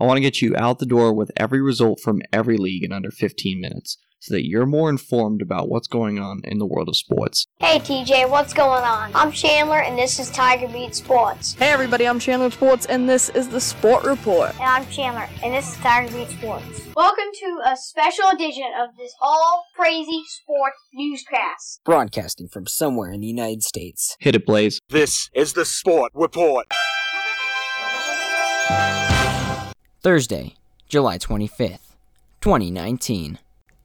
I want to get you out the door with every result from every league in under 15 minutes so that you're more informed about what's going on in the world of sports. Hey TJ, what's going on? I'm Chandler and this is Tiger Beat Sports. Hey everybody, I'm Chandler Sports and this is the Sport Report. And I'm Chandler and this is Tiger Beat Sports. Welcome to a special edition of this all crazy sports newscast. Broadcasting from somewhere in the United States. Hit it, Blaze. This is the Sport Report. Thursday, July 25th, 2019.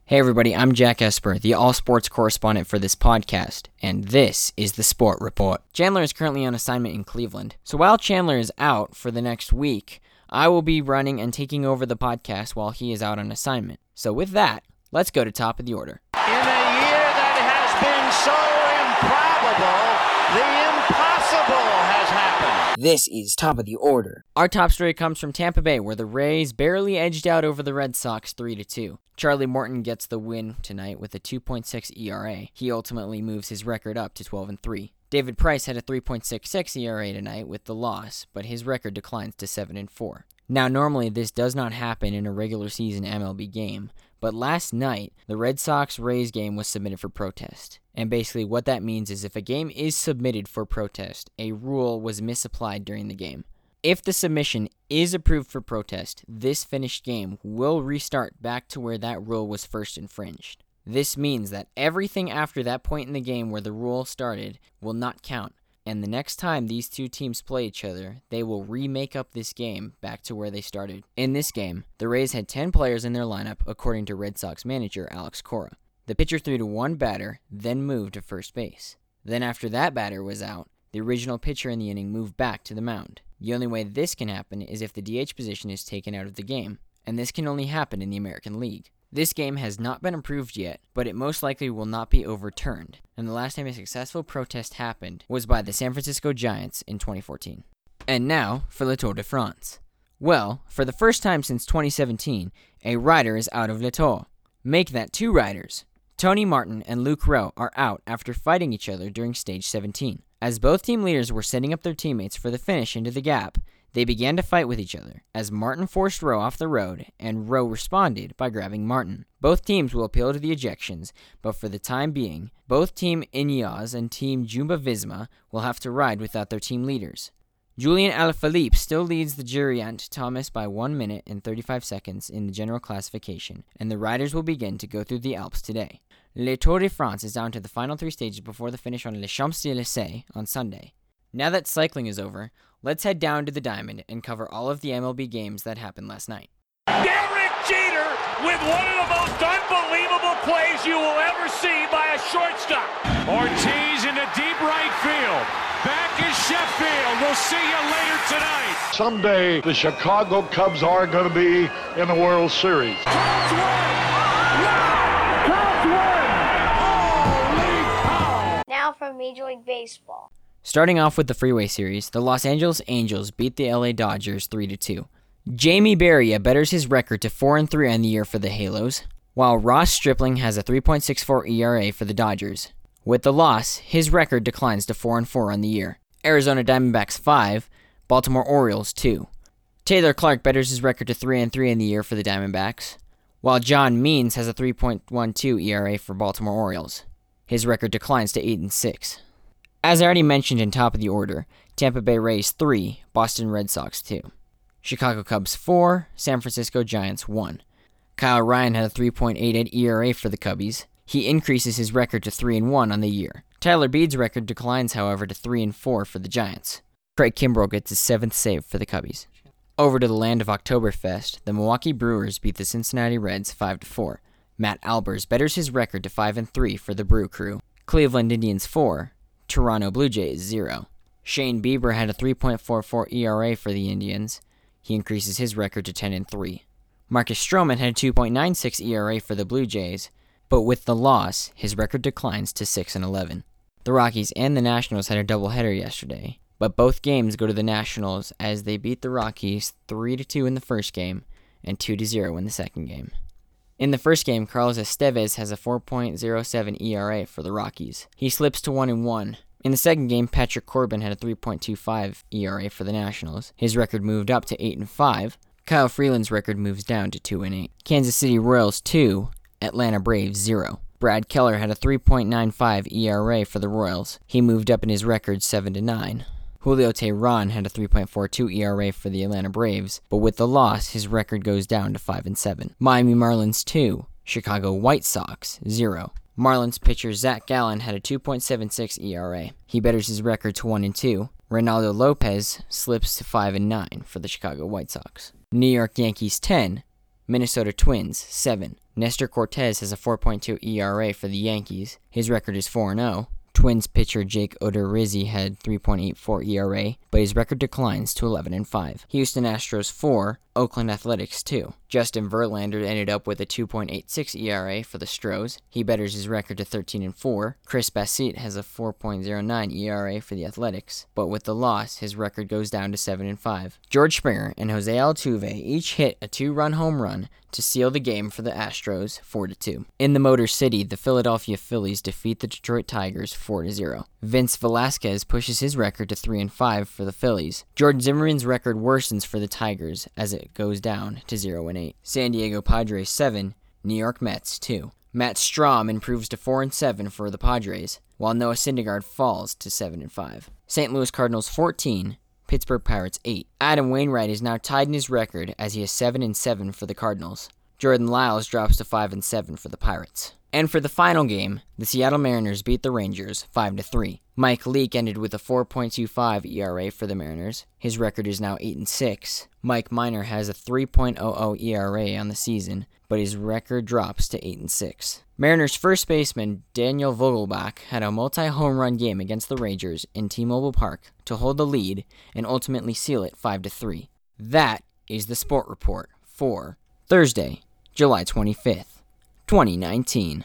Hey everybody, I'm Jack Esper, the all sports correspondent for this podcast, and this is the Sport Report. Chandler is currently on assignment in Cleveland, so while Chandler is out for the next week, I will be running and taking over the podcast while he is out on assignment. So with that, let's go to top of the order. In a year that has been so improbable, the impossible has happened. This is top of the order. Our top story comes from Tampa Bay, where the Rays barely edged out over the Red Sox 3 2. Charlie Morton gets the win tonight with a 2.6 ERA. He ultimately moves his record up to 12 3. David Price had a 3.66 ERA tonight with the loss, but his record declines to 7 4. Now, normally this does not happen in a regular season MLB game, but last night, the Red Sox Rays game was submitted for protest. And basically, what that means is if a game is submitted for protest, a rule was misapplied during the game. If the submission is approved for protest, this finished game will restart back to where that rule was first infringed. This means that everything after that point in the game where the rule started will not count, and the next time these two teams play each other, they will remake up this game back to where they started. In this game, the Rays had 10 players in their lineup, according to Red Sox manager Alex Cora. The pitcher threw to one batter, then moved to first base. Then, after that batter was out, the original pitcher in the inning moved back to the mound. The only way this can happen is if the DH position is taken out of the game, and this can only happen in the American League. This game has not been approved yet, but it most likely will not be overturned, and the last time a successful protest happened was by the San Francisco Giants in 2014. And now for Le Tour de France. Well, for the first time since 2017, a rider is out of Le Tour. Make that two riders. Tony Martin and Luke Rowe are out after fighting each other during stage 17. As both team leaders were setting up their teammates for the finish into the gap, they began to fight with each other as Martin forced Rowe off the road and Rowe responded by grabbing Martin. Both teams will appeal to the ejections, but for the time being, both Team Ineos and Team Jumbo Visma will have to ride without their team leaders. Julian Alaphilippe still leads the Geraint Thomas by 1 minute and 35 seconds in the general classification, and the riders will begin to go through the Alps today. Le Tour de France is down to the final three stages before the finish on Les Champs-Élysées on Sunday. Now that cycling is over, let's head down to the Diamond and cover all of the MLB games that happened last night. Derek Jeter with one of the most unbelievable plays you will ever see by a shortstop. Ortiz into deep right field. Back is Sheffield. We'll see you later tonight. Someday the Chicago Cubs are going to be in the World Series. Cubs win! Yeah! Cubs win! Holy cow! Now from Major League Baseball. Starting off with the Freeway Series, the Los Angeles Angels beat the LA Dodgers 3 2. Jamie Barria betters his record to 4 3 on the year for the Halos, while Ross Stripling has a 3.64 ERA for the Dodgers. With the loss, his record declines to 4 4 on the year. Arizona Diamondbacks 5, Baltimore Orioles 2. Taylor Clarke betters his record to 3 3 in the year for the Diamondbacks, while John Means has a 3.12 ERA for Baltimore Orioles. His record declines to 8 6. As I already mentioned in top of the order, Tampa Bay Rays 3, Boston Red Sox 2. Chicago Cubs 4, San Francisco Giants 1. Kyle Ryan had a 3.88 ERA for the Cubbies. He increases his record to 3 and 1 on the year. Tyler Beede's record declines, however, to 3 and 4 for the Giants. Craig Kimbrel gets his seventh save for the Cubbies. Over to the land of Oktoberfest, the Milwaukee Brewers beat the Cincinnati Reds 5 to 4. Matt Albers betters his record to 5 and 3 for the Brew Crew. Cleveland Indians 4, Toronto Blue Jays 0. Shane Bieber had a 3.44 ERA for the Indians. He increases his record to 10 and 3. Marcus Stroman had a 2.96 ERA for the Blue Jays, but with the loss, his record declines to 6 and 11. The Rockies and the Nationals had a doubleheader yesterday, but both games go to the Nationals as they beat the Rockies 3 to 2 in the first game and 2 to 0 in the second game. In the first game, Carlos Estevez has a 4.07 ERA for the Rockies. He slips to 1 and 1. In the second game, Patrick Corbin had a 3.25 ERA for the Nationals. His record moved up to 8 and 5. Kyle Freeland's record moves down to 2 and 8. Kansas City Royals 2, Atlanta Braves 0. Brad Keller had a 3.95 ERA for the Royals. He moved up in his record 7 to 9. Julio Teheran had a 3.42 ERA for the Atlanta Braves, but with the loss, his record goes down to 5 and 7. Miami Marlins 2, Chicago White Sox 0. Marlins pitcher Zach Gallen had a 2.76 ERA. He betters his record to 1 and 2. Reynaldo Lopez slips to 5 and 9 for the Chicago White Sox. New York Yankees 10, Minnesota Twins 7. Nestor Cortes has a 4.2 ERA for the Yankees. His record is 4 0. Twins pitcher Jake Odorizzi had 3.84 ERA, but his record declines to 11 and 5. Houston Astros 4, Oakland Athletics 2. Justin Verlander ended up with a 2.86 ERA for the Stros. He betters his record to 13 and 4. Chris Bassitt has a 4.09 ERA for the Athletics, but with the loss, his record goes down to 7 and 5. George Springer and Jose Altuve each hit a two-run home run to seal the game for the Astros 4 2. In the Motor City, the Philadelphia Phillies defeat the Detroit Tigers 4 0. Vince Velasquez pushes his record to 3 and 5 for the Phillies. George Zimmerman's record worsens for the Tigers as it goes down to 0 8. San Diego Padres 7, New York Mets 2. Matt Strahm improves to 4 and 7 for the Padres, while Noah Syndergaard falls to 7 and 5. St. Louis Cardinals 14, Pittsburgh Pirates 8. Adam Wainwright is now tied in his record as he is 7 and 7 for the Cardinals. Jordan Lyles drops to 5 and 7 for the Pirates. And for the final game, the Seattle Mariners beat the Rangers 5 to 3. Mike Leake ended with a 4.25 ERA for the Mariners. His record is now 8 and 6. Mike Minor has a 3.00 ERA on the season, but his record drops to 8 and 6. Mariners first baseman Daniel Vogelbach had a multi-home run game against the Rangers in T-Mobile Park to hold the lead and ultimately seal it 5 to 3. That is the Sport Report for Thursday, July 25th, 2019.